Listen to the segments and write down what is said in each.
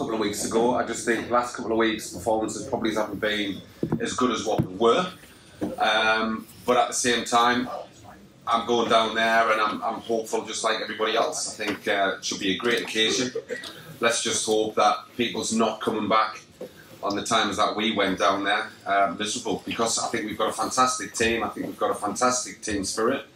couple of weeks ago. I just think the last couple of weeks' performances probably haven't been as good as what we were. Um, but at the same time, I'm going down there and I'm, I'm hopeful just like everybody else. I think uh, it should be a great occasion. Let's just hope that people's not coming back on the times that we went down there uh, miserable because I think we've got a fantastic team. I think we've got a fantastic team spirit.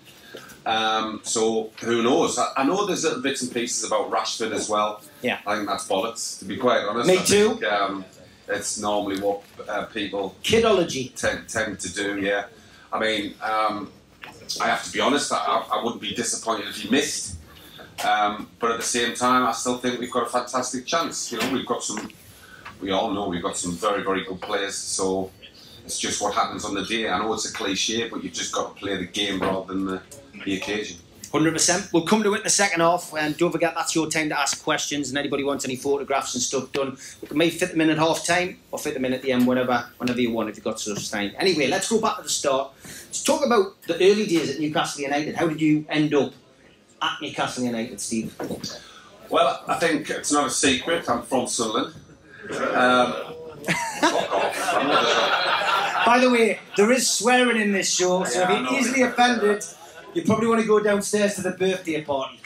Um, so who knows? I, I, know there's little bits and pieces about Rashford as well. Yeah, I think that's bollocks. To be quite honest, me I too. Think, um, it's normally what uh, people kidology tend, tend to do. Yeah, I mean, um, I have to be honest. I, I wouldn't be disappointed if he missed. Um, but at the same time, I still think we've got a fantastic chance. You know, we've got some. We all know we've got some very, very good players. So it's just what happens on the day. I know it's a cliche, but you've just got to play the game rather than the, the occasion. 100%. We'll come to it in the second half, and don't forget that's your time to ask questions. And anybody wants any photographs and stuff done, we may fit them in at half time or fit them in at the end, whenever, whenever you want, if you've got such time. Anyway, let's go back to the start. Let's talk about the early days at Newcastle United. How did you end up at Newcastle United, Steve? Well, I think it's not a secret. I'm from Sunderland. Um, By the way, there is swearing in this show, so yeah, if you're easily offended, you probably want to go downstairs to the birthday party.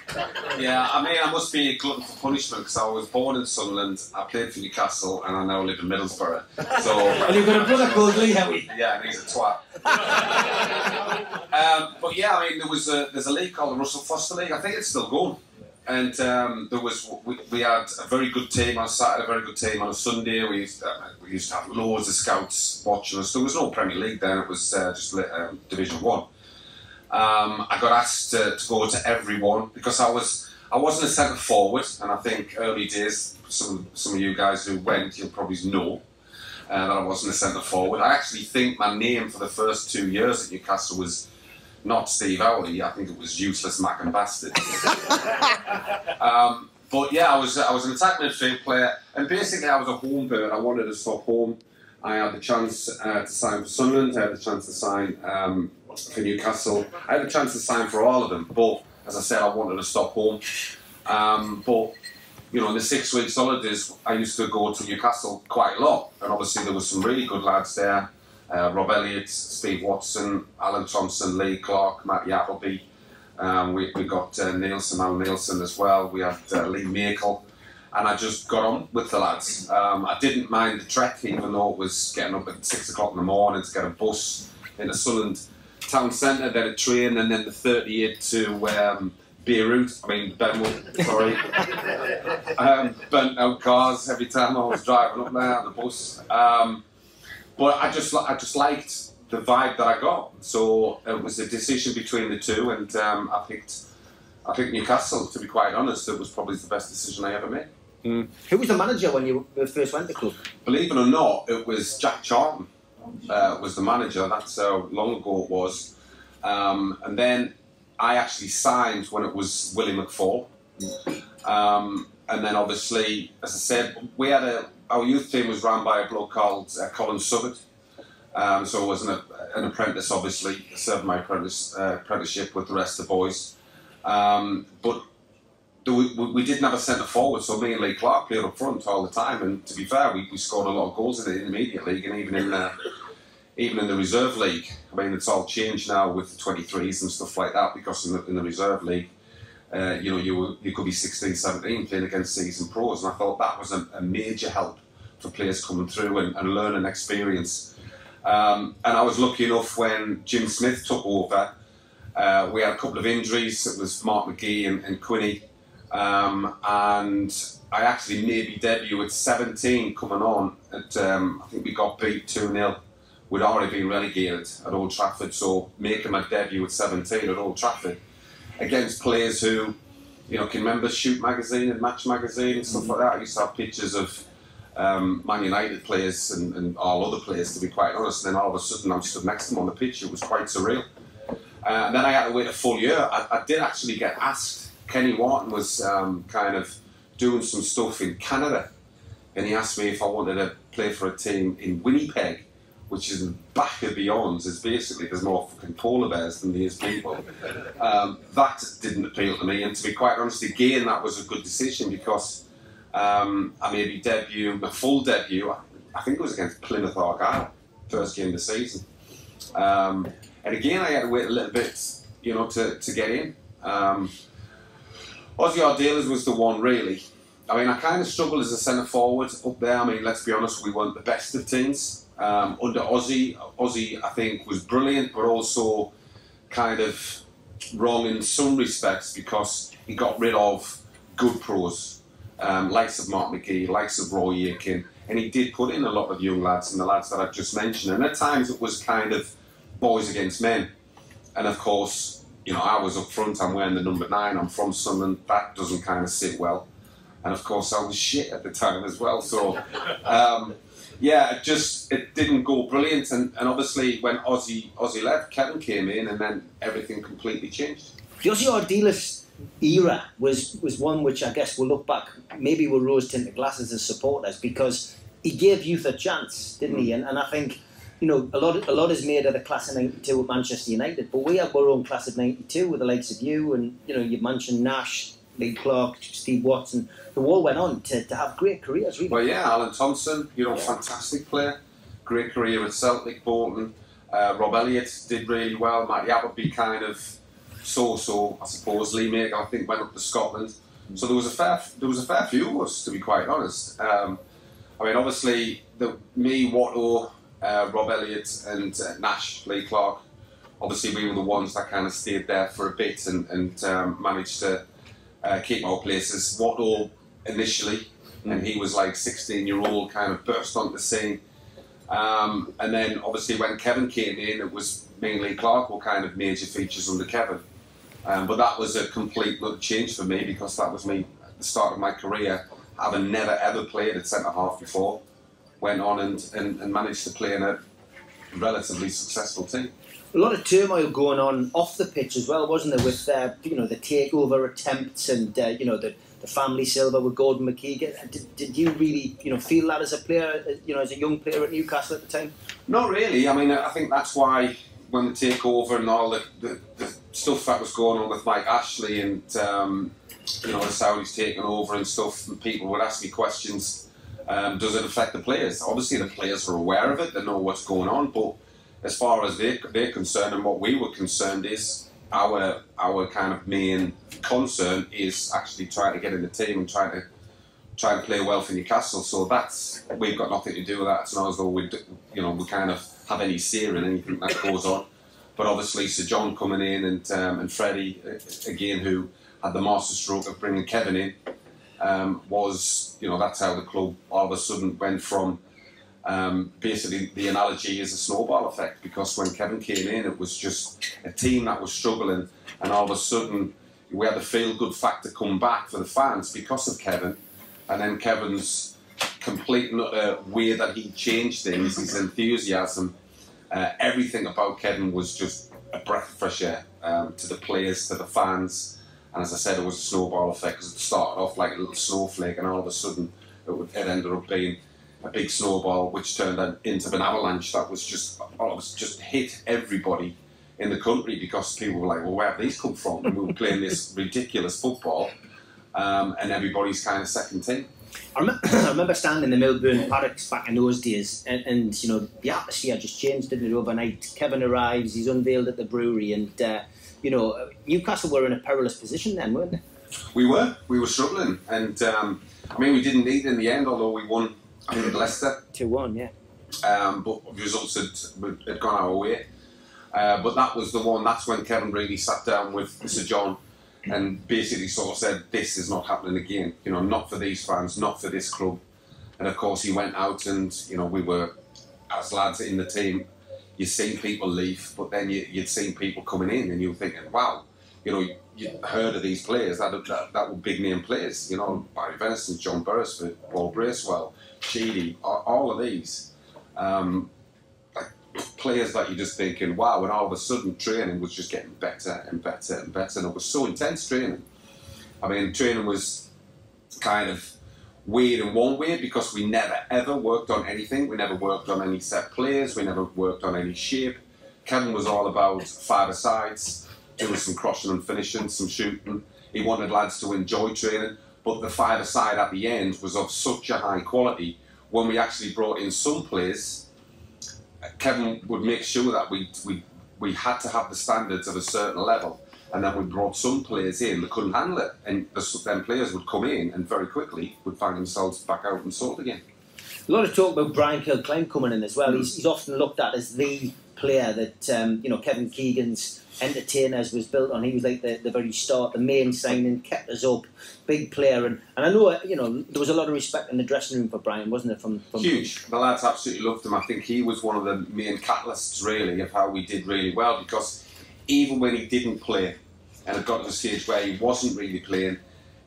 Yeah, I mean, I must be a glutton for punishment because I was born in Sunderland, I played for Newcastle, and I now live in Middlesbrough. So, and you've got a brother called Lee Howey. Yeah, and he's a twat. um, but yeah, I mean, there was a, there's a league called the Russell Foster League. I think it's still going. And um, there was we, we, had a very good team on Saturday, a very good team on a Sunday. We used, uh, we used to have loads of scouts watching us. There was no Premier League then; it was uh, just um, Division One. Um, I got asked to, to, go to everyone because I was I wasn't a centre forward, and I think early days some some of you guys who went you'll probably know uh, that I wasn't a centre forward. I actually think my name for the first two years at Newcastle was not Steve Howey. I think it was useless Mac and bastard. um, but yeah, I was I was an attack midfield player, and basically I was a home bird. I wanted to stop home. I had the chance uh, to sign for Sunderland. I had the chance to sign um, for Newcastle. I had a chance to sign for all of them, but as I said, I wanted to stop home. Um, but you know, in the six weeks holidays, I used to go to Newcastle quite a lot, and obviously there were some really good lads there. Uh, Rob Elliott, Steve Watson, Alan Thompson, Lee Clark, Matty Appleby. Um, we, we got uh, Neilson, Al Neilson as well. We had uh, Lee Makel. And I just got on with the lads. Um, I didn't mind the trek, even though it was getting up at six o'clock in the morning to get a bus into Sunderland town centre, then a train, and then the 38 to um, Beirut. I mean, Benwell, sorry. um, burnt out cars every time I was driving up there on the bus. Um, but I just, I just liked the vibe that I got. So it was a decision between the two, and um, I picked, I picked Newcastle. To be quite honest, it was probably the best decision I ever made. Mm. Who was the manager when you first went to the club? Believe it or not, it was Jack Charlton uh, was the manager. That's how long ago it was. Um, and then I actually signed when it was Willie McFaul. Um, and then obviously, as I said, we had a our youth team was run by a bloke called uh, Colin Suggett. Um, so I was an, an, apprentice, obviously, served my apprentice, uh, apprenticeship with the rest of the boys. Um, but we, we, didn't have a centre forward, so me and Lee Clark played up front all the time. And to be fair, we, we scored a lot of goals in the intermediate league and even in the even in the reserve league. I mean, it's all changed now with the 23s and stuff like that because in the, in the reserve league, uh, you know, you you could be 16, 17 playing against seasoned pros, and I thought that was a, a major help for players coming through and, and learning experience. Um, and I was lucky enough when Jim Smith took over. Uh, we had a couple of injuries. It was Mark McGee and, and. Um, and I actually made my debut at 17 coming on. At, um, I think we got beat 2 0. We'd already been relegated at Old Trafford, so making my debut at 17 at Old Trafford against players who, you know, can remember Shoot magazine and Match magazine and stuff like that. I used to have pictures of um, Man United players and, and, all other players, to be quite honest. And then all of a sudden, I'm stood next to them on the pitch. It was quite surreal. Uh, and then I had to wait a full year. I, I did actually get asked Kenny Wharton was um, kind of doing some stuff in Canada, and he asked me if I wanted to play for a team in Winnipeg, which is back of beyond. It's basically there's more fucking polar bears than there is people. Um, that didn't appeal to me, and to be quite honest, again, that was a good decision because. Um, I made my debut, my full debut. I think it was against Plymouth Argyle, first game of the season. Um, and again, I had to wait a little bit, you know, to, to get in. Um, Ossie Ardiles was the one really. I mean, I kind of struggled as a centre forward up there. I mean, let's be honest, we weren't the best of teams. Um, under Ossie, Ossie, I think, was brilliant, but also kind of wrong in some respects because he got rid of good pros, um, likes of Mark McGee, likes of Roy Aitken, and he did put in a lot of young lads and the lads that I've just mentioned. And at times it was kind of boys against men. And of course, you know, I was up front, I'm wearing the number nine, I'm from Sunderland, that doesn't kind of sit well. And of course, I was shit at the time as well. So, um, yeah, it just it didn't go brilliant. And, and obviously, when Ossie Ossie left, Kevin came in, and then everything completely changed. The Ossie Ardiles era was was one which I guess we'll look back maybe with rose tinted glasses as supporters because he gave youth a chance, didn't he? And, and I think you know, a lot, a lot is made of the class of '92 at Manchester United, but we have our own class of '92 with the likes of you, and you know, you mentioned Nash, Lee Clark, Steve Watson, The all went on to, to have great careers. Really. Well, yeah, Alan Thompson, you know, yeah. fantastic player, great career at Celtic, Bolton. Uh, Rob Elliott did really well. Matty Appleby kind of so-so, I suppose. Lee Makel, I think, went up to Scotland. So there was a fair, there was a fair few of us, to be quite honest. Um, I mean, obviously, the, me, Watto, uh, Rob Elliott, and uh, Nash, Lee Clark. Obviously, we were the ones that kind of stayed there for a bit and, and um, managed to uh, keep our places. Watto initially, mm. and he was like 16 year old, kind of burst onto the scene. Um, and then obviously when Kevin came in, it was mainly Clark were kind of major features under Kevin. Um, but that was a complete change for me because that was me at the start of my career, having never ever played at centre half before. Went on and, and, and managed to play in a relatively successful team a lot of turmoil going on off the pitch as well, wasn't there? With uh, you know the takeover attempts and uh, you know the, the family silver with Gordon McKeag. Did, did you really you know feel that as a player, uh, you know, as a young player at Newcastle at the time? Not really. I mean, I think that's why when the takeover and all the, the, the stuff that was going on with Mike Ashley and um, you know the Saudis taking over and stuff, and people would ask me questions. Um, does it affect the players? Obviously, the players are aware of it; they know what's going on, but as far as they're, they're concerned and what we were concerned is our our kind of main concern is actually trying to get in the team and trying to try and play well for Newcastle. So that's we've got nothing to do with that. It's not as though we you know we kind of have any say in anything that goes on. But obviously, Sir John coming in and um, and Freddie uh, again, who had the masterstroke of bringing Kevin in, um, was you know that's how the club all of a sudden went from um, basically, the analogy is a snowball effect because when Kevin came in, it was just a team that was struggling, and all of a sudden, we had the feel good factor come back for the fans because of Kevin, and then Kevin's complete uh, way that he changed things, his enthusiasm, uh, everything about Kevin was just a breath of fresh air um, to the players, to the fans, and as I said, it was a snowball effect because it started off like a little snowflake, and all of a sudden, it, would, it ended up being a big snowball, which turned into an avalanche that was just, oh, was just hit everybody in the country because people were like, well, where have these come from? And we were playing this ridiculous football, um, and everybody's kind of second team. I remember, I remember standing in the Milburn Paddocks back in those days, and, and, you know the atmosphere just changed, didn't it, overnight? Kevin arrives, he's unveiled at the brewery, and uh, you know Newcastle were in a perilous position then, weren't they? We were, we were struggling, and um, I mean we didn't need in the end, although we won I think Leicester. 2 1, yeah. Um, but the results had, had gone our way. Uh, but that was the one, that's when Kevin really sat down with Sir John and basically sort of said, This is not happening again. You know, not for these fans, not for this club. And of course, he went out and, you know, we were, as lads in the team, you've seen people leave, but then you, you'd seen people coming in and you were thinking, wow, you know, you heard of these players, that, that, that were big name players, you know, Barry Venison, John Beresford, Paul Bracewell, Sheedy, all of these. Um, like players that you're just thinking, wow, and all of a sudden training was just getting better and better and better, and it was so intense training. I mean, training was kind of weird in one way because we never ever worked on anything. We never worked on any set players. We never worked on any shape. Kevin was all about five sides, doing some crossing and finishing, some shooting. He wanted lads to enjoy training, but the five-a-side at the end was of such a high quality. When we actually brought in some players, Kevin would make sure that we we we had to have the standards of a certain level, and then we brought some players in that couldn't handle it, and then players would come in and very quickly would find themselves back out and sold again. A lot of talk about Brian Kilcline coming in as well. He's, he's often looked at as the player that um, you know Kevin Keegan's entertainers was built on. He was like the, the very start, the main signing, kept us up, big player, and, and I know you know there was a lot of respect in the dressing room for Brian, wasn't it? From, from huge, the lads absolutely loved him. I think he was one of the main catalysts really of how we did really well because even when he didn't play and it got to the stage where he wasn't really playing,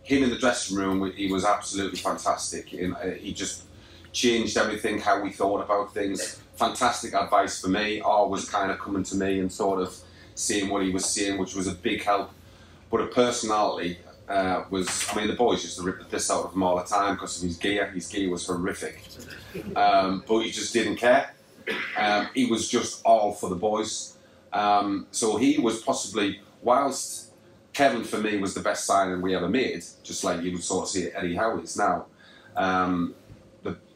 him in the dressing room he was absolutely fantastic, and uh, he just changed everything, how we thought about things. Fantastic advice for me. Always kind of coming to me and sort of seeing what he was seeing, which was a big help. But a personality uh, was, I mean, the boys used to rip the piss out of him all the time because of his gear. His gear was horrific. Um, but he just didn't care. Um, he was just all for the boys. Um, so he was possibly, whilst Kevin for me was the best signing we ever made, just like you would sort of see Eddie Howe's now. Um,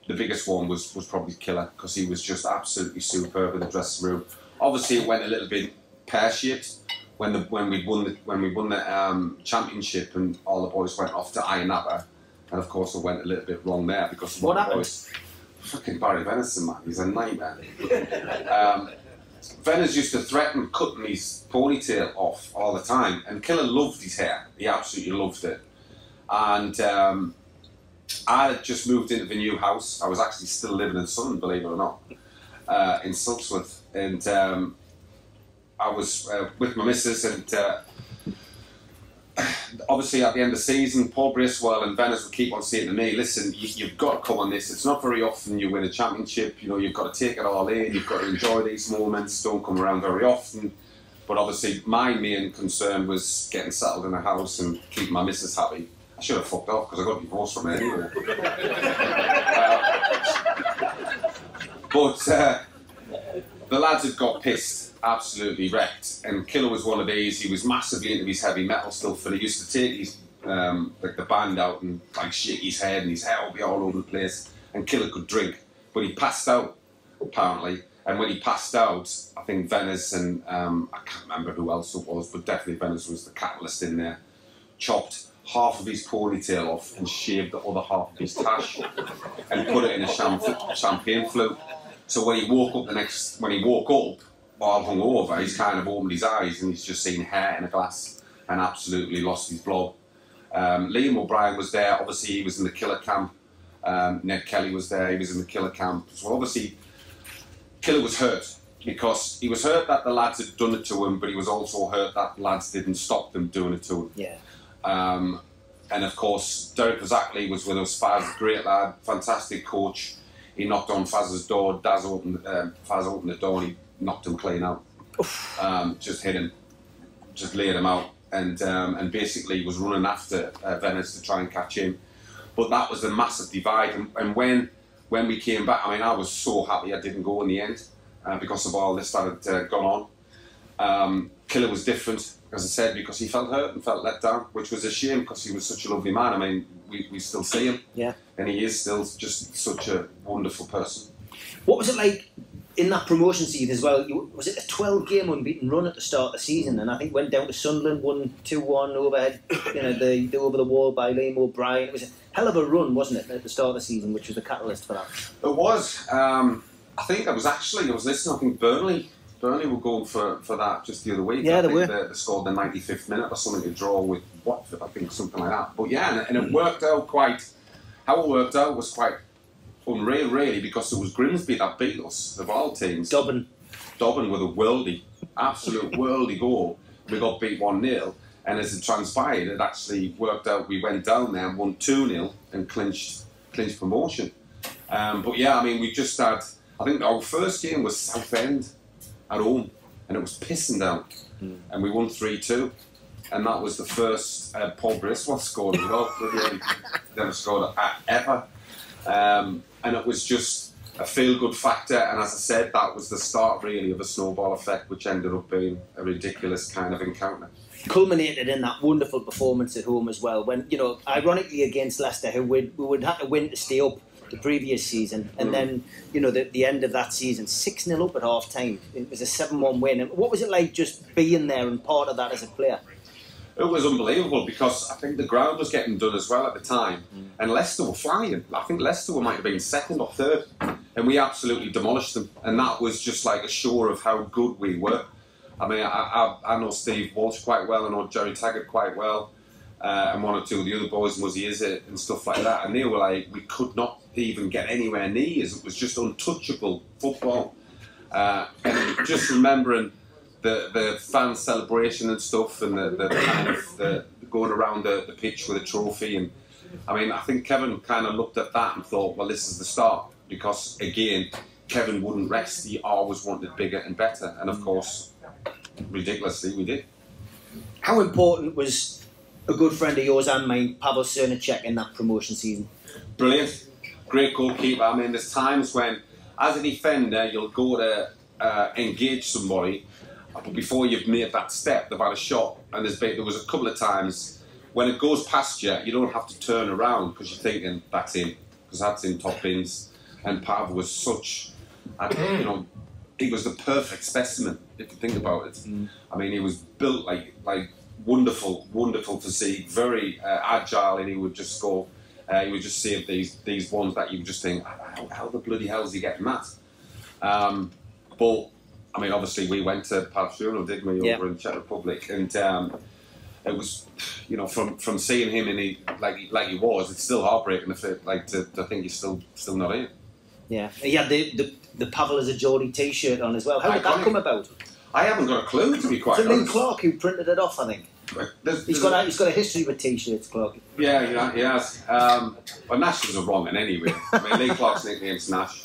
the biggest one was, was probably Killer because he was just absolutely superb in the dressing room. Obviously, it went a little bit pear shaped when the when we won the when we won the um, championship and all the boys went off to Ayia and of course it went a little bit wrong there because what happened? Boys, fucking Barry Venison man, he's a nightmare. um, Venice used to threaten cutting his ponytail off all the time, and Killer loved his hair. He absolutely loved it, and. Um, I had just moved into the new house. I was actually still living in Sutton, believe it or not, uh, in Silksworth. And um, I was uh, with my missus, and uh, obviously at the end of the season, Paul Bracewell and Venice would keep on saying to me, listen, you, have got to come on this. It's not very often you win a championship. You know, you've got to take it all in. You've got to enjoy these moments. Don't come around very often. But obviously, my main concern was getting settled in the house and keeping my missus happy. I should have fucked off because I got divorced from her anyway. uh, but uh, the lads had got pissed, absolutely wrecked. And Killer was one of these. He was massively into his heavy metal stuff, and he used to take his um, like the band out and like shake his head, and his hair would be all over the place. And Killer could drink, but he passed out apparently. And when he passed out, I think Venice and um, I can't remember who else it was, but definitely Venice was the catalyst in there. Chopped half of his ponytail off and shaved the other half of his tash and put it in a champagne flute. So when he woke up the next, when he woke up, all hung over, he's kind of opened his eyes and he's just seen hair in a glass and absolutely lost his blood. Um, Liam O'Brien was there. Obviously, he was in the killer camp. Um, Ned Kelly was there. He was in the killer camp. So obviously, Killer was hurt because he was hurt that the lads had done it to him, but he was also hurt that the lads didn't stop them doing it to him. Yeah. Um, and of course, Derek Fazackerley was with us. Faz, great lad, fantastic coach. He knocked on Faz's door. Daz opened, uh, Faz opened the door and he knocked him clean out. Um, just hit him, just laid him out, and um, and basically was running after uh, Venice to try and catch him. But that was a massive divide. And, and, when when we came back, I mean, I was so happy I didn't go in the end uh, because of all this that had uh, gone on. Um, Killer was different as I said, because he felt hurt and felt let down, which was a shame because he was such a lovely man. I mean, we, we still see him. Yeah. And he is still just such a wonderful person. What was it like in that promotion season as well? You, was it a 12 game unbeaten run at the start of the season? And I think went down to Sunderland, won 2 1 over, you know, the, the over the wall by Liam O'Brien. It was a hell of a run, wasn't it, at the start of the season, which was the catalyst for that? It was. Um, I think I was actually, I was listening, I think Burnley Burnley were going for, for that just the other week. Yeah, I they were. They, they, scored the 95th minute or something to draw with Watford, I think, something like that. But yeah, and, and it worked out quite. How it worked out was quite unreal, really, because it was Grimsby that beat us of all teams. Dobbin. Dobbin with a worldy, absolute worldy goal. We got beat 1 0. And as it transpired, it actually worked out. We went down there and won 2 0 and clinched, clinched promotion. Um, but yeah, I mean, we just had. I think our first game was Southend at home, and it was pissing down, mm. and we won three two, and that was the first uh, Paul Bracewell scored as well. Never scored ever, um, and it was just a feel good factor. And as I said, that was the start really of a snowball effect, which ended up being a ridiculous kind of encounter. culminated in that wonderful performance at home as well. When you know, ironically against Leicester, who would we would have to win to stay up the previous season, and then you know the, the end of that season, six 0 up at half time. It was a seven one win. And what was it like just being there and part of that as a player? It was unbelievable because I think the ground was getting done as well at the time, mm. and Leicester were flying. I think Leicester might have been second or third, and we absolutely demolished them. And that was just like a show of how good we were. I mean, I, I, I know Steve Walsh quite well, I know Gerry Taggart quite well, uh, and one or two of the other boys, Muzzy Izzet, and stuff like that. And they were like, we could not even get anywhere near. It was just untouchable football. Uh, and just remembering the the fan celebration and stuff, and the, the kind of the going around the, the pitch with a trophy. And I mean, I think Kevin kind of looked at that and thought, well, this is the start because again, Kevin wouldn't rest. He always wanted bigger and better, and of course, ridiculously, we did. How important was a good friend of yours and mine, Pavel Srnicek, in that promotion season? Brilliant, great goalkeeper. I mean, there's times when, as a defender, you'll go to uh, engage somebody but before you've made that step, they've had a shot, and there's been, there was a couple of times when it goes past you, you don't have to turn around because you're thinking that's in, because that's in top bins. And Pav was such, you know, he was the perfect specimen if you think about it. Mm. I mean, he was built like like wonderful, wonderful physique, very uh, agile, and he would just go. Uh, he would just save these these ones that you would just think, how, how the bloody hell is he getting that? Um, but I mean, obviously we went to Pavshuno, didn't we, over in Czech Republic, and um, it was, you know, from from seeing him in he like like he was, it's still heartbreaking if it, like to, to think he's still still not in. Yeah, he had the the, the Pavel as a Geordie T-shirt on as well. How did that come about? I haven't got a clue to be quite honest. Lou Clark who printed it off, I think. There's, there's he's got a, he's got a history with T-shirts, Clark. Yeah, yeah, he has. Um, but Nash was a wrong one anyway. I mean, Lee Clark's nickname's Nash.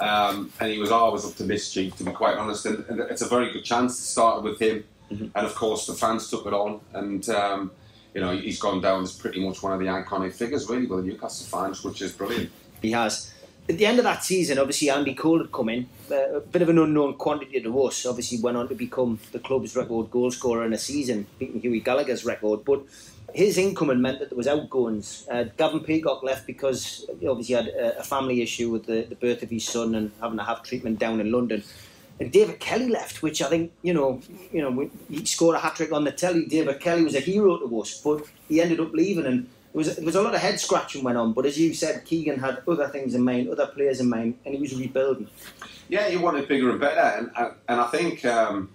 Um, and he was always up to mischief, to be quite honest. And, and it's a very good chance to start with him. Mm-hmm. And of course, the fans took it on. And, um, you know, he's gone down as pretty much one of the iconic figures, really, with the Newcastle fans, which is brilliant. He has. At the end of that season, obviously, Andy Cole had come in, uh, a bit of an unknown quantity to us. Obviously, went on to become the club's record goal scorer in a season, beating Hughie Gallacher's record. But his incoming meant that there was outgoings. Uh, Gavin Peacock left because he obviously had a, a family issue with the, the, birth of his son and having to have treatment down in London. And David Kelly left, which I think you know, you know, he scored a hat trick on the telly. David Kelly was a hero to us, but he ended up leaving, and there was was a lot of head scratching went on. But as you said, Keegan had other things in mind, other players in mind, and he was rebuilding. Yeah, he wanted bigger and better, and and, and I think um,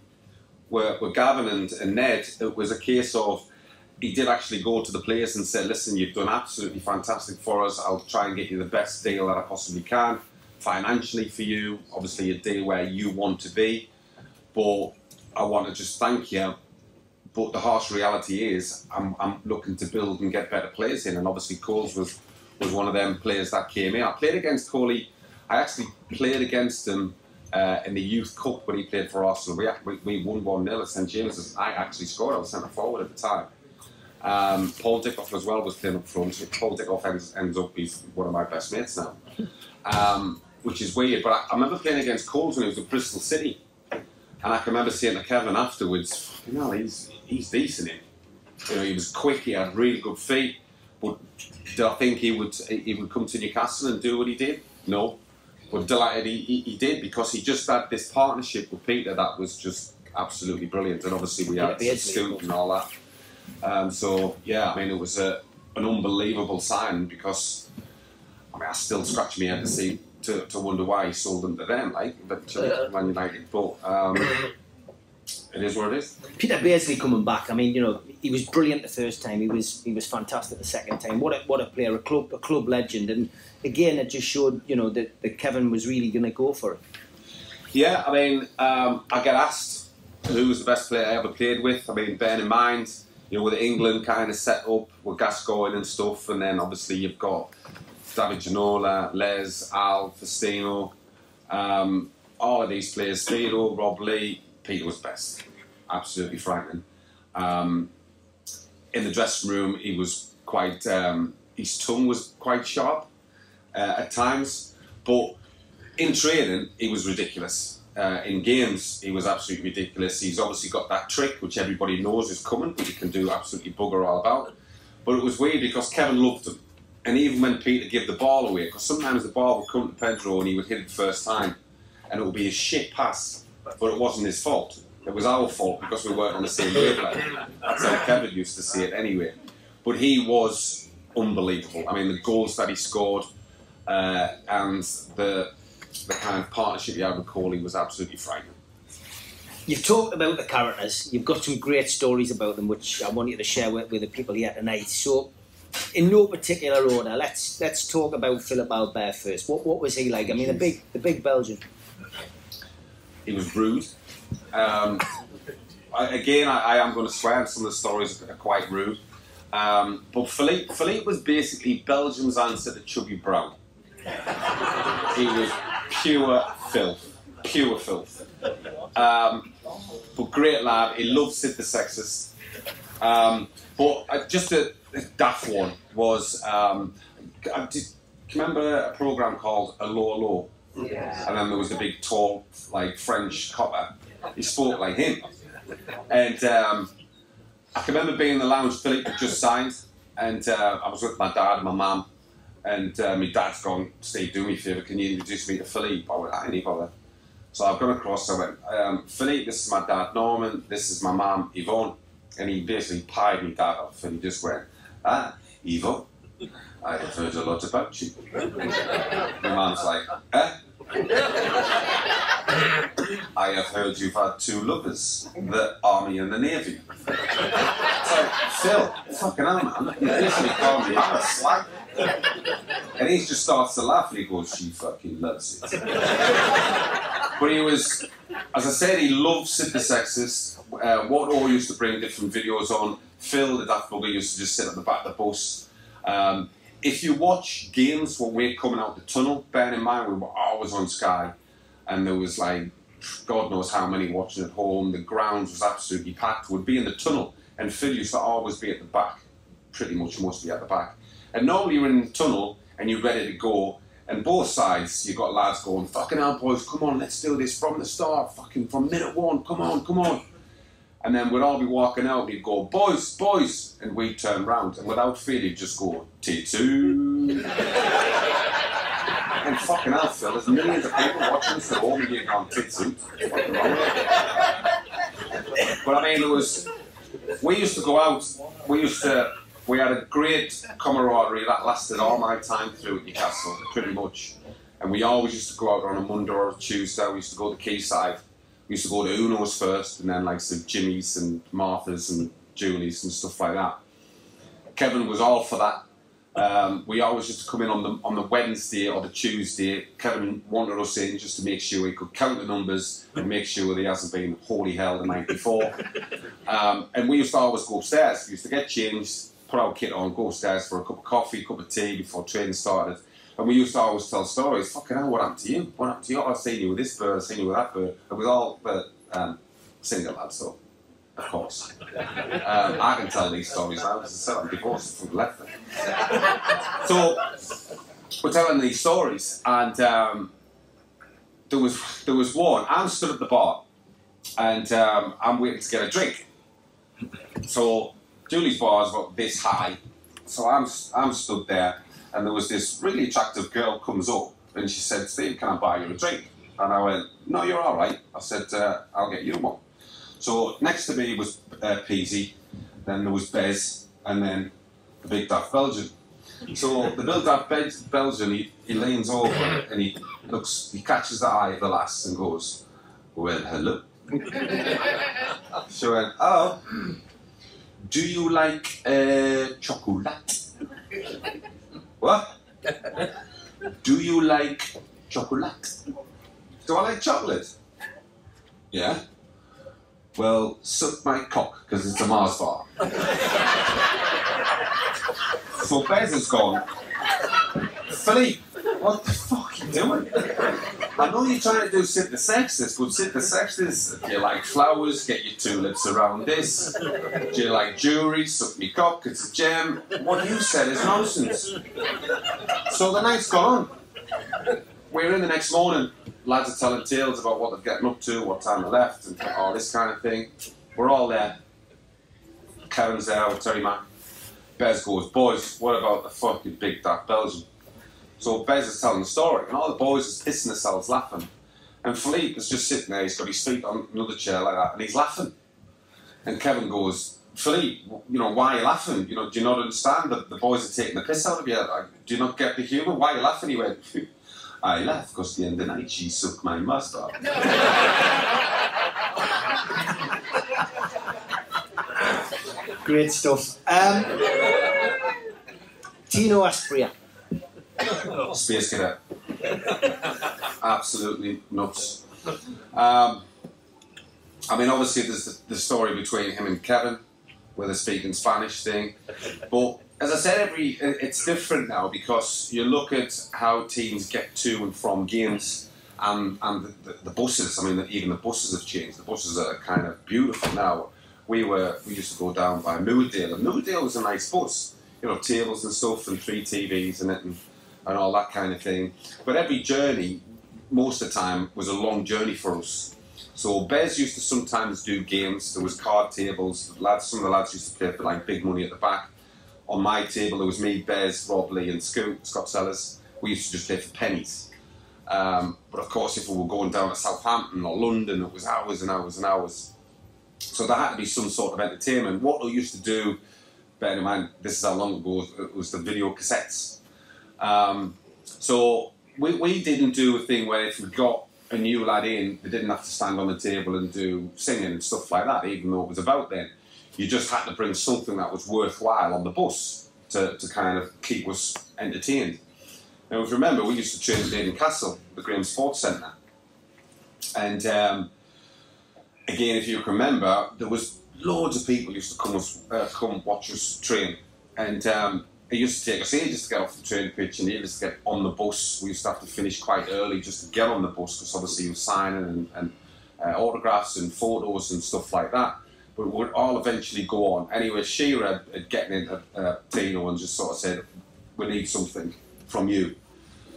with, with Gavin and, and Ned, it was a case of he did actually go to the players and say, listen, you've done absolutely fantastic for us. I'll try and get you the best deal that I possibly can, financially for you, obviously a deal where you want to be. But I want to just thank you. But the harsh reality is, I'm, I'm looking to build and get better players in. And obviously, Coles was, was one of them players that came in. I played against Coley. I actually played against him uh, in the Youth Cup when he played for Arsenal. We, we, we won 1 0 at St James's. I actually scored. I was centre forward at the time. Um, Paul Dickov as well was playing up front. Paul Dickov ends, ends up he's one of my best mates now, um, which is weird. But I, I, remember playing against Coles when he was at Bristol City, and I can remember saying to Kevin afterwards, you know, he's he's decent. In. You know, he was quick. He had really good feet. But did I think he would he would come to Newcastle and do what he did? No. But delighted he, he, he did because he just had this partnership with Peter that was just absolutely brilliant. And obviously we had Scoot and all that. Um, so yeah, I mean it was a, an unbelievable sign because I mean I still scratch my head to see to, to wonder why he sold them to them, like eventually Man United. But um, it is what it is. Peter Beardsley coming back. I mean, you know, he was brilliant the first time. He was he was fantastic the second time. What a what a player, a club a club legend. And again, it just showed you know that, that Kevin was really going to go for it. Yeah, I mean, um, I get asked who was the best player I ever played with. I mean, bearing in mind you know, with England kind of set up with Gascoigne and stuff, and then obviously you've got David Ginola, Les, Al, Faustino, um, all of these players, Theodore, Rob Lee, Peter was best. Absolutely frightening. Um, in the dressing room, he was quite, um, his tongue was quite sharp uh, at times, but in training, he was ridiculous. Uh, in games, he was absolutely ridiculous. He's obviously got that trick, which everybody knows is coming, but he can do absolutely bugger all about. But it was weird because Kevin loved him. And even when Peter gave the ball away, because sometimes the ball would come to Pedro and he would hit it the first time, and it would be a shit pass, but it wasn't his fault. It was our fault because we weren't on the same wavelength. That's how Kevin used to see it anyway. But he was unbelievable. I mean, the goals that he scored uh, and the the kind of partnership he had with Coley was absolutely frightening. You've talked about the characters. You've got some great stories about them, which I want you to share with, with the people here tonight. So, in no particular order, let's let's talk about Philip Albert first. What what was he like? I mean, the big the big Belgian. He was rude. Um, I, again, I, I am going to swear, and some of the stories are quite rude. Um, but Philippe, Philippe was basically Belgium's answer to Chubby Brown. he was pure filth, pure filth. Um, but great lad. He loves Sid the Sexist. Um, but uh, just a, a daft one was. Um, I did, remember a program called Allo Allo? Yeah. And then there was the big, tall, like French copper. He spoke like him. And um, I can remember being in the lounge. Philip had just signed, and uh, I was with my dad and my mum. And uh, my dad's gone, Steve, do me a favour, can you introduce me to Philippe? I went, I ain't bother. So I've gone across, I went, um, Philippe, this is my dad Norman, this is my mum Yvonne. And he basically pied me dad off, and he just went, ah, Yvonne, I have heard a lot about you. my mum's like, eh? I have heard you've had two lovers, the army and the navy. So, Phil, fucking hell, man. He basically called me out a slag. And he just starts to laugh and he goes, she fucking loves it. but he was, as I said, he loved Sid the Sexist. Uh, what all used to bring different videos on. Phil, the Daft Bugger, used to just sit at the back of the bus. Um, if you watch games when we're coming out the tunnel, bear in mind we were always on Sky, and there was like God knows how many watching at home. The grounds was absolutely packed. We'd be in the tunnel, and Phil used to always be at the back, pretty much mostly at the back. And normally you're in the tunnel and you're ready to go, and both sides you've got lads going, "Fucking hell, boys, come on, let's do this from the start, fucking from minute one, come on, come on." And then we'd all be walking out, we'd go, boys, boys, and we'd turn round, and without feeling, just go, T2. and fucking hell, Phil, there's millions of people watching this at home and you're going, T2. But I mean, there was, we used to go out, we used to, we had a great camaraderie that lasted all my time through at Newcastle, pretty much. And we always used to go out on a Monday or a Tuesday, we used to go to Quayside we used to go to Uno's first, and then like some Jimmy's and Martha's and Julie's and stuff like that. Kevin was all for that. Um, we always used to come in on the on the Wednesday or the Tuesday. Kevin wanted us in just to make sure he could count the numbers and make sure that he hasn't been holy hell the night before. Um, and we used to always go upstairs. We used to get changed, put our kit on, go upstairs for a cup of coffee, cup of tea before training started. And we used to always tell stories. Fucking hell, what happened to you? What happened to you? Oh, I've seen you with this bird, I've seen you with that bird. It was all but um, single lads, so of course. Um, I can tell these stories now because I said I'm divorced from left them. So we're telling these stories, and um, there was there was one. I'm stood at the bar, and um, I'm waiting to get a drink. So Julie's bar is about this high, so I'm I'm stood there and there was this really attractive girl comes up and she said, Steve, can I buy you a drink? And I went, no, you're all right. I said, uh, I'll get you one. So next to me was uh, Peasy, then there was Bez, and then the big daft Belgian. So the big daft Be- Belgian, he, he leans over and he looks, he catches the eye of the lass and goes, well, hello. she went, oh, do you like uh, chocolate? What? Do you like chocolate? Do I like chocolate? Yeah. Well, suck my cock because it's a Mars bar. so Bez has gone. Philippe, what the fuck are you doing? I know you're trying to do Sid the Sexist, but Sid the Sexist, do you like flowers? Get your tulips around this. Do you like jewelry? Suck me cock, it's a gem. What you said is nonsense. So the night's gone. We're in the next morning. lads are telling tales about what they're getting up to, what time they left, and all this kind of thing. We're all there. Kevin's there with Terry Mack. Bez goes, boys, what about the fucking big dark Belgian? So Bez is telling the story, and all the boys are pissing themselves laughing. And Philippe is just sitting there, he's got his feet on another chair like that, and he's laughing. And Kevin goes, Philippe, you know, why are you laughing? You know, do you not understand that the boys are taking the piss out of you? Like, do you not get the humour? Why are you laughing? He went, I laugh because the end of the night she sucked my mustard. Great stuff. Um, Tino Asprilla. Space Cadet. Absolutely nuts. Um, I mean, obviously, there's the, the story between him and Kevin, with the speaking Spanish thing. But as I said, every it's different now because you look at how teams get to and from games, and and the, the, the buses. I mean, even the buses have changed. The buses are kind of beautiful now. We were we used to go down by Moordale, and Moordale was a nice bus. You know, tables and stuff, and three TVs in it, and and all that kind of thing. But every journey, most of the time, was a long journey for us. So Bez used to sometimes do games. There was card tables. Lads, some of the lads used to play for like big money at the back. On my table, there was me, Bez, Rob Lee, and Scoot, Scott Sellars. We used to just play for pennies. Um, but of course, if we were going down to Southampton or London, it was hours and hours and hours. So there had to be some sort of entertainment. What we used to do, bear in mind, this is how long ago it was the video cassettes. Um, so we, we didn't do a thing where if we got a new lad in, they didn't have to stand on the table and do singing and stuff like that, even though it was about then. You just had to bring something that was worthwhile on the bus to, to kind of keep us entertained. Now, if you remember, we used to train at Maiden Castle, the Graham Sports Centre. And um, again, if you can remember, there was loads of people used to come us, uh, come watch us train, and um, it used to take us ages to get off the training pitch and ages to get on the bus. We used to have to finish quite early just to get on the bus because obviously you were signing and, and uh, autographs and photos and stuff like that. But we would all eventually go on. Anyway, Shearer had, getting into uh, Tino and just sort of said, "We need something from you."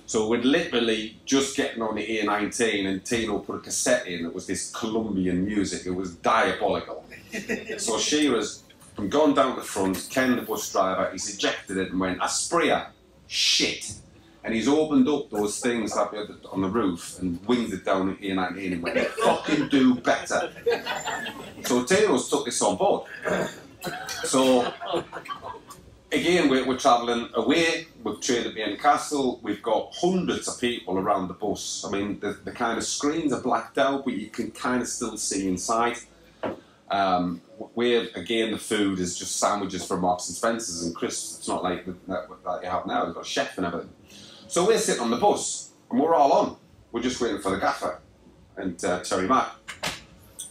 So we'd literally just getting on the A19 and Tino put a cassette in. It was this Colombian music. It was diabolical. so Shearer's from gone down the front, Ken the bus driver, he's ejected it and went, Asprilla, shit. And he's opened up those things that were on the roof and winged it down the A19 and went, fucking do better. So Tino's took this on board. So again, we're, we're travelling away. We've at Maiden Castle. We've got hundreds of people around the bus. I mean, the, the kind of screens are blacked out, but you can kind of still see inside. Um, where again, the food is just sandwiches from Marks and Spencers and crisps. It's not like that, you have now. You've got a chef and everything. So we're sitting on the bus and we're all on. We're just waiting for the gaffer and uh, Terry Mack.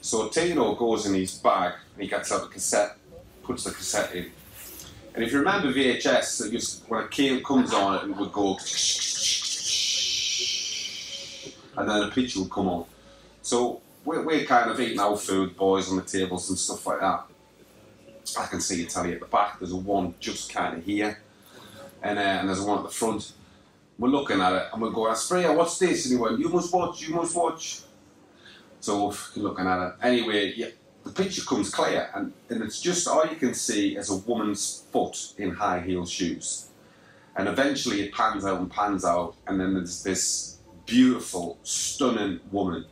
So Tino goes in his bag and he gets out the cassette, puts the cassette in. And if you remember VHS, it used, when a came comes on, it would go, and then a picture would come on. So we're, we're kind of eating our food, boys on the tables and stuff like that. I can see a telly at the back. There's a one just kind of here, and, uh, and there's one at the front. We're looking at it and we're going, Sprayer, what's this? And he went, You must watch, you must watch. So we're looking at it. Anyway, yeah, the picture comes clear, and, and it's just all you can see is a woman's foot in high heel shoes. And eventually it pans out and pans out, and then there's this beautiful, stunning woman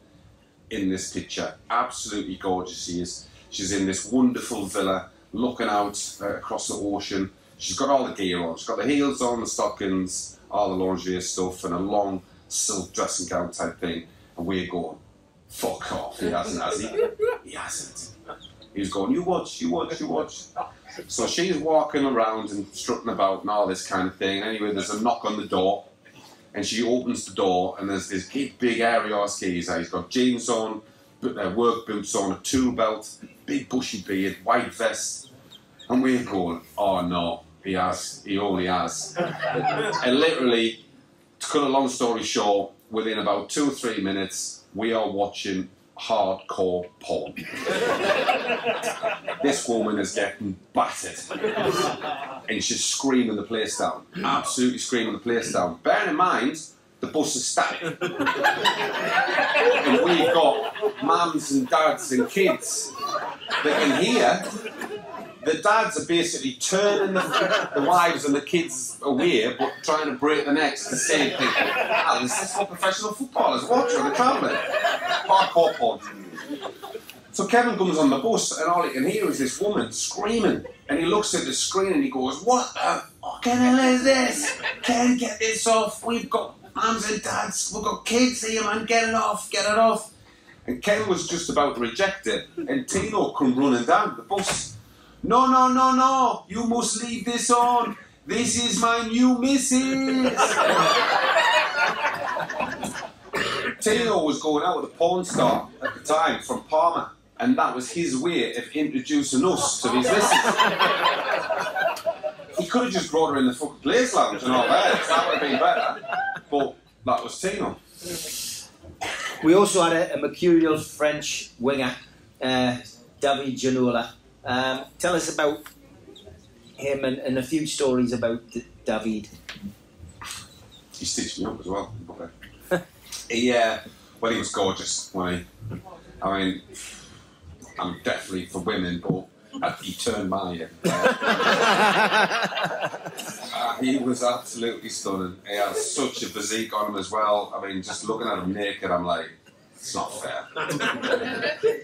in this picture. Absolutely gorgeous she is. She's in this wonderful villa, looking out uh, across the ocean. She's got all the gear on. She's got the heels on, the stockings, all the lingerie stuff, and a long silk dressing gown type thing. And we're going, fuck off. He hasn't, has he? He hasn't. He's going, you watch, you watch, you watch. So she's walking around and strutting about and all this kind of thing. Anyway, there's a knock on the door, and she opens the door, and there's this big, big area skis. He's got jeans on, but uh, work boots on, a tool belt, big bushy beard, white vest, and we're going, oh no, he has, he only has. and literally, to cut a long story short, within about two or three minutes, we are watching hardcore porn. this woman is getting battered. And she's screaming the place down. Absolutely screaming the place down. Bearing in mind, the bus is static. and we've got mums and dads and kids that can hear. The dads are basically turning the, the wives and the kids away, but trying to break the necks to save people. Ah, this is what professional footballers watch they're travelling. Hardcore porn. So Kevin comes on the bus, and all he can hear is this woman screaming. And he looks at the screen and he goes, What the fucking hell is this? Can't get this off. We've got mums and dads, we've got kids here, man. Get it off, get it off. And Ken was just about to reject it, and Tino come running down the bus. No, no, no, no, you must leave this on. This is my new missus. Tino was going out with a porn star at the time from Parma, and that was his way of introducing us to his missus. he could have just brought her in the fucking Blaze Lounge and all that. That would have been better. But that was Tino. We also had a, a mercurial French winger, uh, David Ginola. Um, tell us about him and, and, a few stories about D- David. He stitched me up as well. he, uh, well, he was gorgeous. When he, I mean, I'm definitely for women, but he turned my head. uh, he was absolutely stunning. He had such a physique on him as well. I mean, just looking at him naked, I'm like, it's not fair.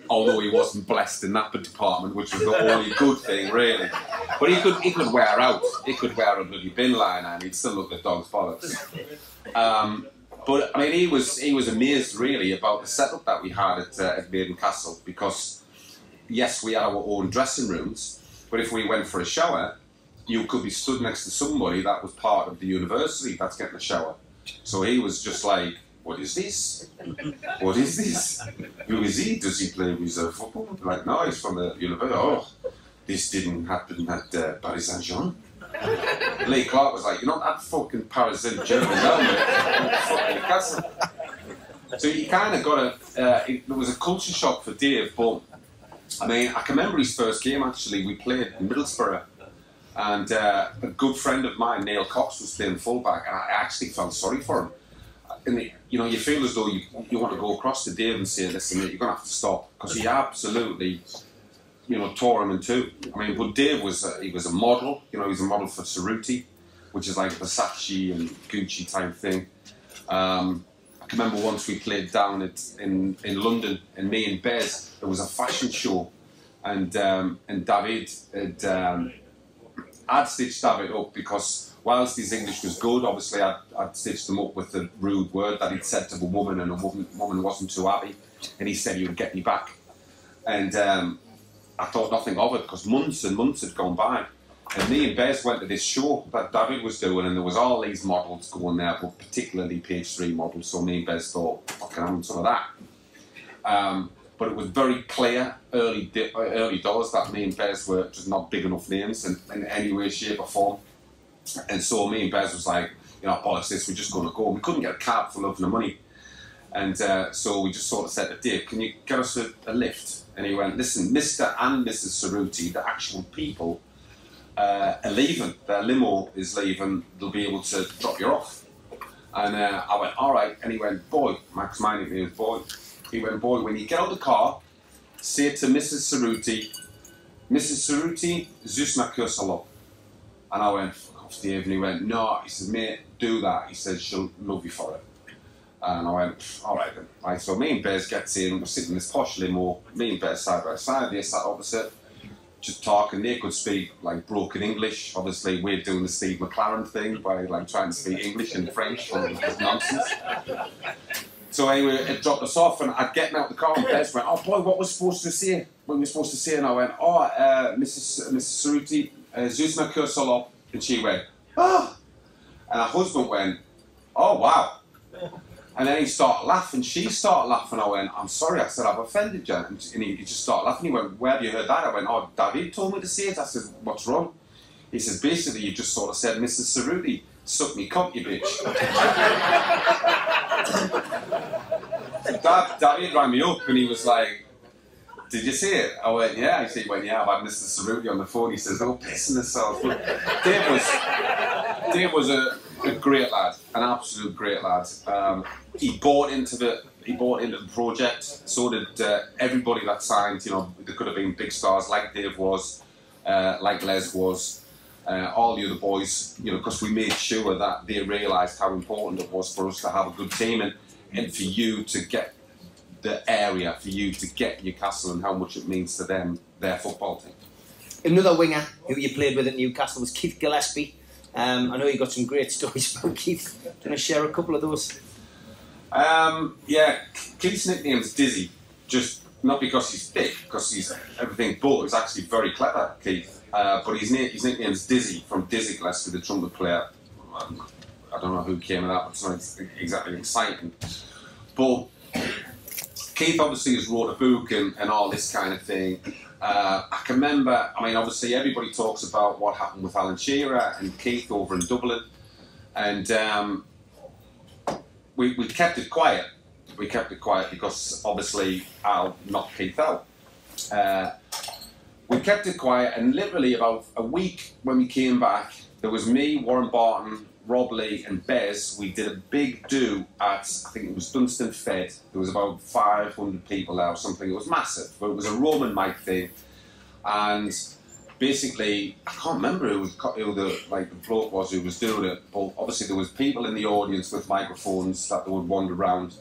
Although he wasn't blessed in that department, which was the only good thing, really. But he could he could wear out. He could wear a bloody bin liner and he'd still look at dog's bollocks. Um, but I mean, he was he was amazed really about the setup that we had at, uh, at Maiden Castle because yes, we had our own dressing rooms, but if we went for a shower, you could be stood next to somebody that was part of the university that's getting a shower. So he was just like, what is this? What is this? Who is he? Does he play uh, football? Like, no, he's from the university. Oh, this didn't happen at uh, Paris Saint Germain. Lee Clark was like, you're not that fucking Paris Saint Germain, no, fucking So he kind of got a. Uh, it, was a culture shock for Dave, but I mean, I can remember his first game actually. We played Middlesbrough, and uh, a good friend of mine, Neil Cox, was playing fullback, and I actually felt sorry for him. And the, you know, you feel as though you, you want to go across to Dave and say, "Listen, mate, you're going to have to stop," because he absolutely, you know, tore him in two. I mean, but Dave was a, he was a model. You know, he was a model for Cerruti, which is like Versace and Gucci type thing. Um, I remember once we played down at, in in London, and me and Bez, there was a fashion show, and um, and David had um, I'd stitched David up because whilst his English was good, obviously I'd, I'd stitched him up with the rude word that he'd said to the woman, and the woman woman wasn't too happy, and he said he would get me back, and um, I thought nothing of it because months and months had gone by. And me and Bez went to this show that David was doing, and there was all these models going there, but particularly page three models. So me and Bez thought, fucking having some of that. Um, but it was very clear early early doors that me and Bez were just not big enough names in, in any way, shape, or form. And so me and Bez was like, you know, bollocks this, we're just going to go. We couldn't get a cab for love and the money. And uh, so we just sort of said to Dave, can you get us a, a lift? And he went, listen, Mr. and Mrs. Cerruti, the actual people uh, are leaving. Their limo is leaving. They'll be able to drop you off. And uh, I went, all right. And he went, boy, Max, my nickname is boy. He went, boy, when you get out of the car, say to Mrs. Cerruti, Mrs. Cerruti, zus na kursalo. And I went, Dave. And he went, no. He said, mate, do that. He said, she'll love you for it. And I went, all right then. Right, so me and Bez gets in, we're sitting in this posh limo, me and Bez side by side, they sat opposite just talking. They could speak like broken English. Obviously, we're doing the Steve McClaren thing by like trying to speak English and French and nonsense. So anyway, it dropped us off, and I'd get out the car, and Bez went, "Oh boy, what was supposed to say? What were we supposed to say?" And I went, "Oh, uh, Mrs. Mrs. Cerruti, uh, Zuzma Kursalop," and she went, "Oh," and her husband went, "Oh wow." And then he started laughing. She started laughing. I went, I'm sorry. I said, I've offended you. And he, just started laughing. He went, Where have you heard that? I went, Oh, David told me to say it. I said, What's wrong? He says, Basically, you just sort of said, Mrs. Cerruti, suck me cock, you bitch. Dad, David rang me up and he was like, did you see it? I went, yeah. He said, well, yeah, I've had Mr. Cerruti on the phone. He says, oh, pissing himself. But Dave was, Dave was a, a great lad, an absolute great lad. Um, he bought into the he bought into the project. So did uh, everybody that signed. You know, there could have been big stars like Dave was, uh, like Les was, uh, all the other boys. You know, because we made sure that they realised how important it was for us to have a good team and, and for you to get the area, for you to get Newcastle and how much it means to them, their football team. Another winger who you played with at Newcastle was Keith Gillespie. Um, I know you got some great stories about Keith. Do you want to share a couple of those? Um, yeah, Keith's nickname's Dizzy, just not because he's thick, because he's everything but he's actually very clever, Keith. Uh, but his, his nickname's Dizzy from Dizzy Gillespie, the trumpet player. Um, I don't know who came with that, but it's not exactly exciting. But Keith obviously has wrote a book and, and all this kind of thing. Uh, I can remember, I mean, obviously everybody talks about what happened with Alan Shearer and Keith over in Dublin. And um, we, we kept it quiet. We kept it quiet because obviously Al knocked Keith out. Uh, we kept it quiet, and literally about a week when we came back, there was me, Warren Barton, Rob Lee, and Bez. We did a big do at I think it was Dunston Fed. There was about 500 people there or something. It was massive, but it was a Roman mic thing, and basically I can't remember who, was, who the like the bloke was who was doing it, but obviously there was people in the audience with microphones that would wander around,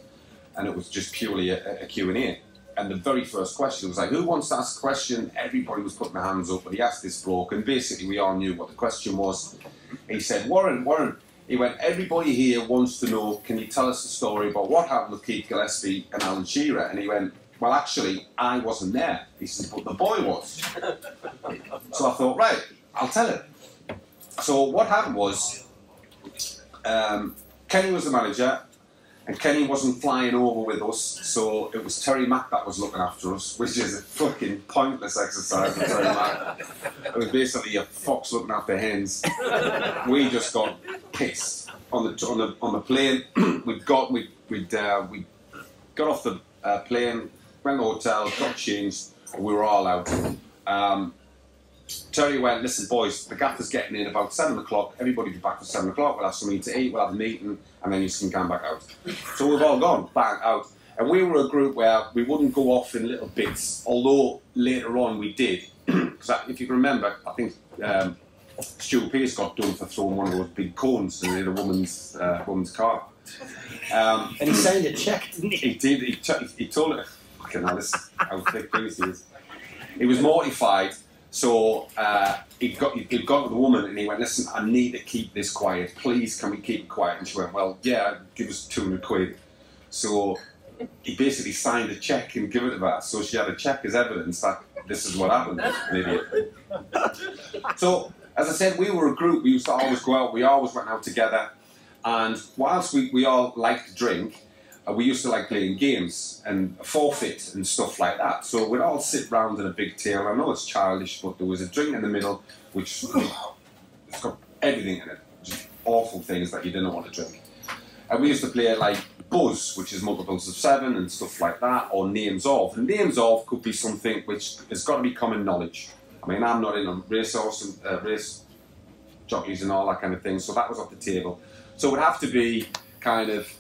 and it was just purely a, a Q&A. And the very first question was like, who wants to ask a question? Everybody was putting their hands up, but he asked this bloke, and basically we all knew what the question was. He said, Warren, Warren, he went, everybody here wants to know, can you tell us the story about what happened with Keith Gillespie and Alan Shearer? And he went, well, actually, I wasn't there. He said, but the boy was. so I thought, right, I'll tell it. So what happened was, um, Kenny was the manager, and Kenny wasn't flying over with us, so it was Terry Mack that was looking after us, which is a fucking pointless exercise for Terry Mack. It was basically a fox looking after hens. We just got pissed on the on the on the plane. we got we we uh, we got off the uh, plane, went to the hotel, got changed, we were all out. Um, Terry went, listen, boys, the gaffer's getting in about seven o'clock. Everybody be back for seven o'clock. We'll have something to eat. We'll have a meeting, and then you can come back out. So we've all gone bang out, and we were a group where we wouldn't go off in little bits. Although later on we did, because if you can remember, I think um, Stuart Pearce got done for throwing one of those big cones in a woman's uh, woman's car. Um, And he signed a cheque, didn't he? he did. He, t- he told it. Fucking hell, this is how thick this is. He was mortified, so uh, he got he'd gone to the woman and he went, "Listen, I need to keep this quiet. Please, can we keep it quiet?" And she went, "Well, yeah, give us two hundred quid." So he basically signed a check and gave it to her. So she had a check as evidence that this is what happened. So, as I said, we were a group. We used to always go out. We always went out together. And whilst we, we all liked to drink, we used to like playing games and forfeit and stuff like that. So we'd all sit round in a big table. I know it's childish, but there was a drink in the middle, which it's got everything in it, just awful things that you didn't want to drink. And we used to play like buzz, which is multiples of seven and stuff like that, or names of. And names of could be something which has got to be common knowledge. I mean, I'm not in on race horse and uh, race jockeys and all that kind of thing, so that was off the table. So it would have to be kind of,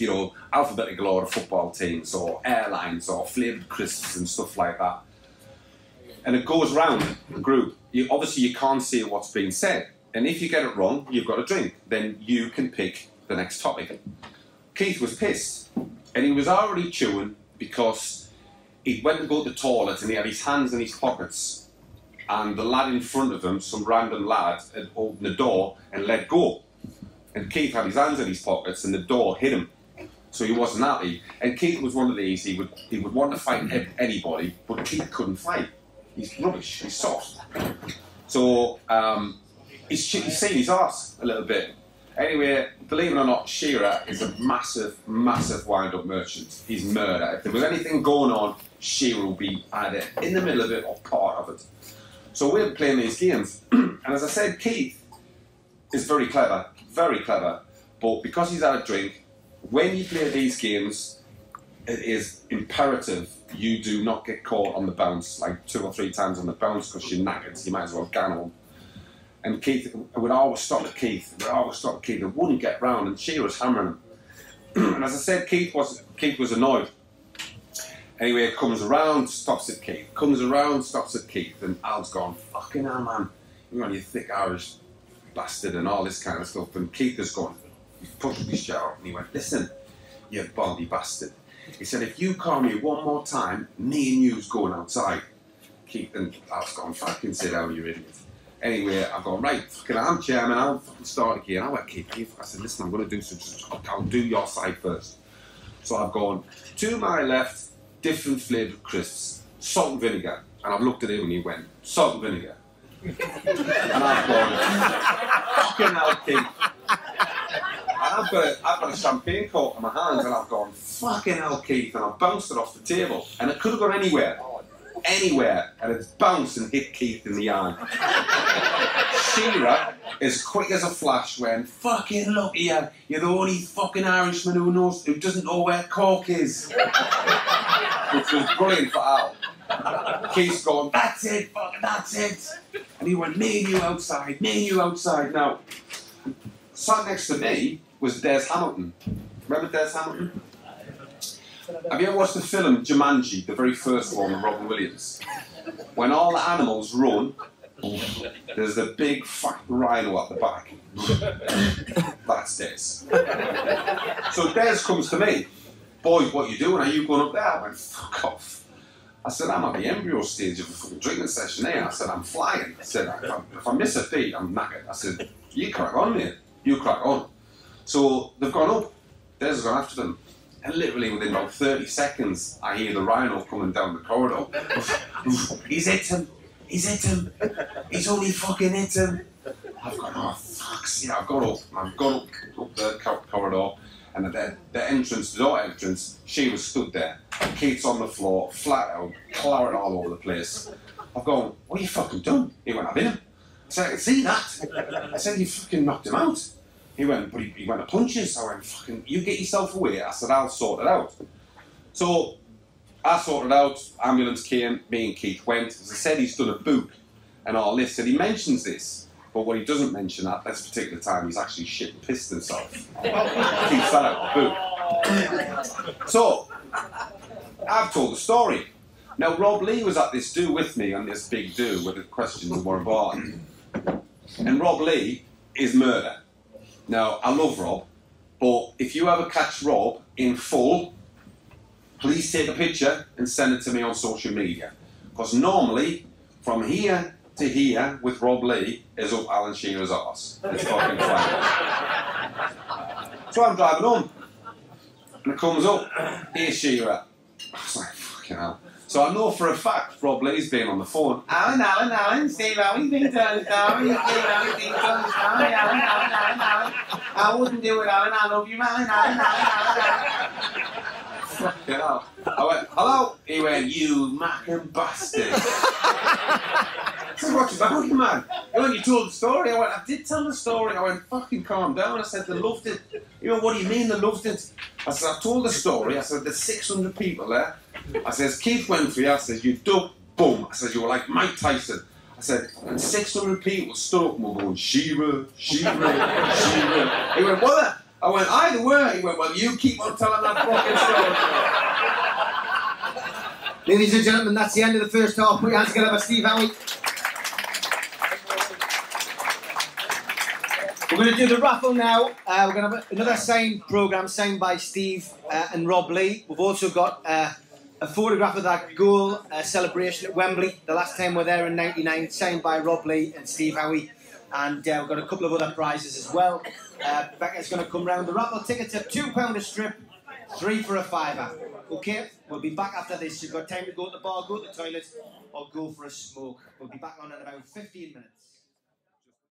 you know, alphabetical order football teams or airlines or flavoured crisps and stuff like that. And it goes round the group. You, obviously, you can't see what's being said. And if you get it wrong, you've got a drink. Then you can pick the next topic. Keith was pissed. And he was already chewing because he went to go to the toilet and he had his hands in his pockets. And the lad in front of him, some random lad, had opened the door and let go. And Keith had his hands in his pockets and the door hit him. So he wasn't happy. And Keith was one of these, he would, he would want to fight anybody, but Keith couldn't fight. He's rubbish, he's soft. So um, he's, he's seen his arse a little bit. Anyway, believe it or not, Shearer is a massive, massive wind-up merchant. He's murder. If there was anything going on, Shearer will be either in the middle of it or part of it. So we're playing these games. and as I said, Keith is very clever, very clever. But because he's had a drink, when you play these games, it is imperative you do not get caught on the bounce, like two or three times on the bounce because you're knackered. You might as well home. And Keith would always stop at Keith. Would always stop at Keith. and wouldn't get round, and she was hammering him. and as I said, Keith was Keith was annoyed. Anyway, it comes around, stops at Keith. Comes around, stops at Keith, and Al's gone, fucking hell, man. You know, you thick Irish bastard and all this kind of stuff. And Keith has gone, he's pushed his chair up and he went, listen, you baldy bastard. He said, if you call me one more time, me and you's going outside. Keith and Al's gone, fucking sit down, oh, you idiot. Anyway, I've gone, right, fucking, I'm chairman, I'll fucking start again. I went, Keith, Keith, I said, listen, I'm going to do something. I'll do your side first. So I've gone, to my left, different flavoured crisps, salt and vinegar. And I've looked at him and he went, salt and vinegar. and I've gone, fucking hell, Keith. I've got, a, I've got a champagne cork in my hand and I've gone, fucking hell, Keith. And I've bounced it off the table. And it could have gone anywhere. Anywhere. And it's bounced and hit Keith in the arm. Shearer, as quick as a flash, went, fucking look here. You're the only fucking Irishman who knows, who doesn't know where cork is. Which was brilliant for Al. Keith's going, that's it, fucking that's it. And he went, me and you outside, me and you outside. Now, sat next to me was Des Hamilton. Remember Des Hamilton? Have you ever watched the film Jumanji, the very first one with Robin Williams? When all the animals run, there's the big fat rhino at the back. That's Des. So Des comes to me, boys, what are you doing? Are you going up there? I went, fuck off. I said, I'm at the embryo stage of a fucking drinking session here. I said, I'm flying. I said, if I, if I miss a beat, I'm knackered. I said, you crack on, mate. You crack on. So they've gone up. Des gone after them. And literally within about 30 seconds, I hear the rhino coming down the corridor. He's hit him. He's hit him. He's only fucking hit him. I've gone, oh, fuck, see, I've got up. I've gone up, up the corridor. And at the, the entrance, the door entrance, she was stood there. Keith's on the floor, flat out, claret all over the place. I've gone, what you fucking done? He went, I've hit him. I said, I can see that. I said, you fucking knocked him out. He went, but he, he went to punches. I went, fucking, you get yourself away. I said, I'll sort it out. So I sorted it out. Ambulance came. Me and Keith went. As I said, he's done a book and all this. And he mentions this. But what he doesn't mention at this particular time, he's actually shit and pissed himself. Keith fell out the book. So, I've told the story. Now, Rob Lee was at this do with me on this big do where the questions were about. And Rob Lee is murder. Now, I love Rob, but if you ever catch Rob in full, please take a picture and send it to me on social media. Because normally, from here to here with Rob Lee is up Alan Shearer's arse. It's fucking fine. So I'm driving on, and it comes up, here's Shearer. I was like, fucking hell. So I know for a fact Rob Lee's been on the phone. Alan, Alan, Alan, Steve, how you been doing, Alan? Steve, how you been doing, Alan, Alan, Alan, Alan, Alan. I wouldn't do it, Alan. I love you, Alan, Alan, Alan, Alan. Fucking hell. I went, hello? He went, you macking bastard. Said, what's about you, man? He went, you told the story. I went, I did tell the story. I went, fucking calm down. I said, they loved it. He went, what do you mean they loved it? I said, I told the story. I said, there's 600 people there. I says, Keith went for you. I says, you duck, boom. I said, you were like Mike Tyson. I said, and 600 people stood up and were going, Shearer, Shearer. He went, what? I went, either way. He went, well, you keep on telling that fucking story. Ladies and gentlemen, that's the end of the first half. Put your hands together for Steve Howey. We're going to do the raffle now. Uh, we're going to have another signed programme signed by Steve uh, and Rob Lee. We've also got uh, a photograph of that goal uh, celebration at Wembley, the last time we were there in 99, signed by Rob Lee and Steve Howey. And uh, we've got a couple of other prizes as well. Uh, Becca's going to come round. The raffle tickets are £2 a strip, three for a fiver. Okay, we'll be back after this. You've got time to go to the bar, go to the toilet, or go for a smoke. We'll be back on in about 15 minutes.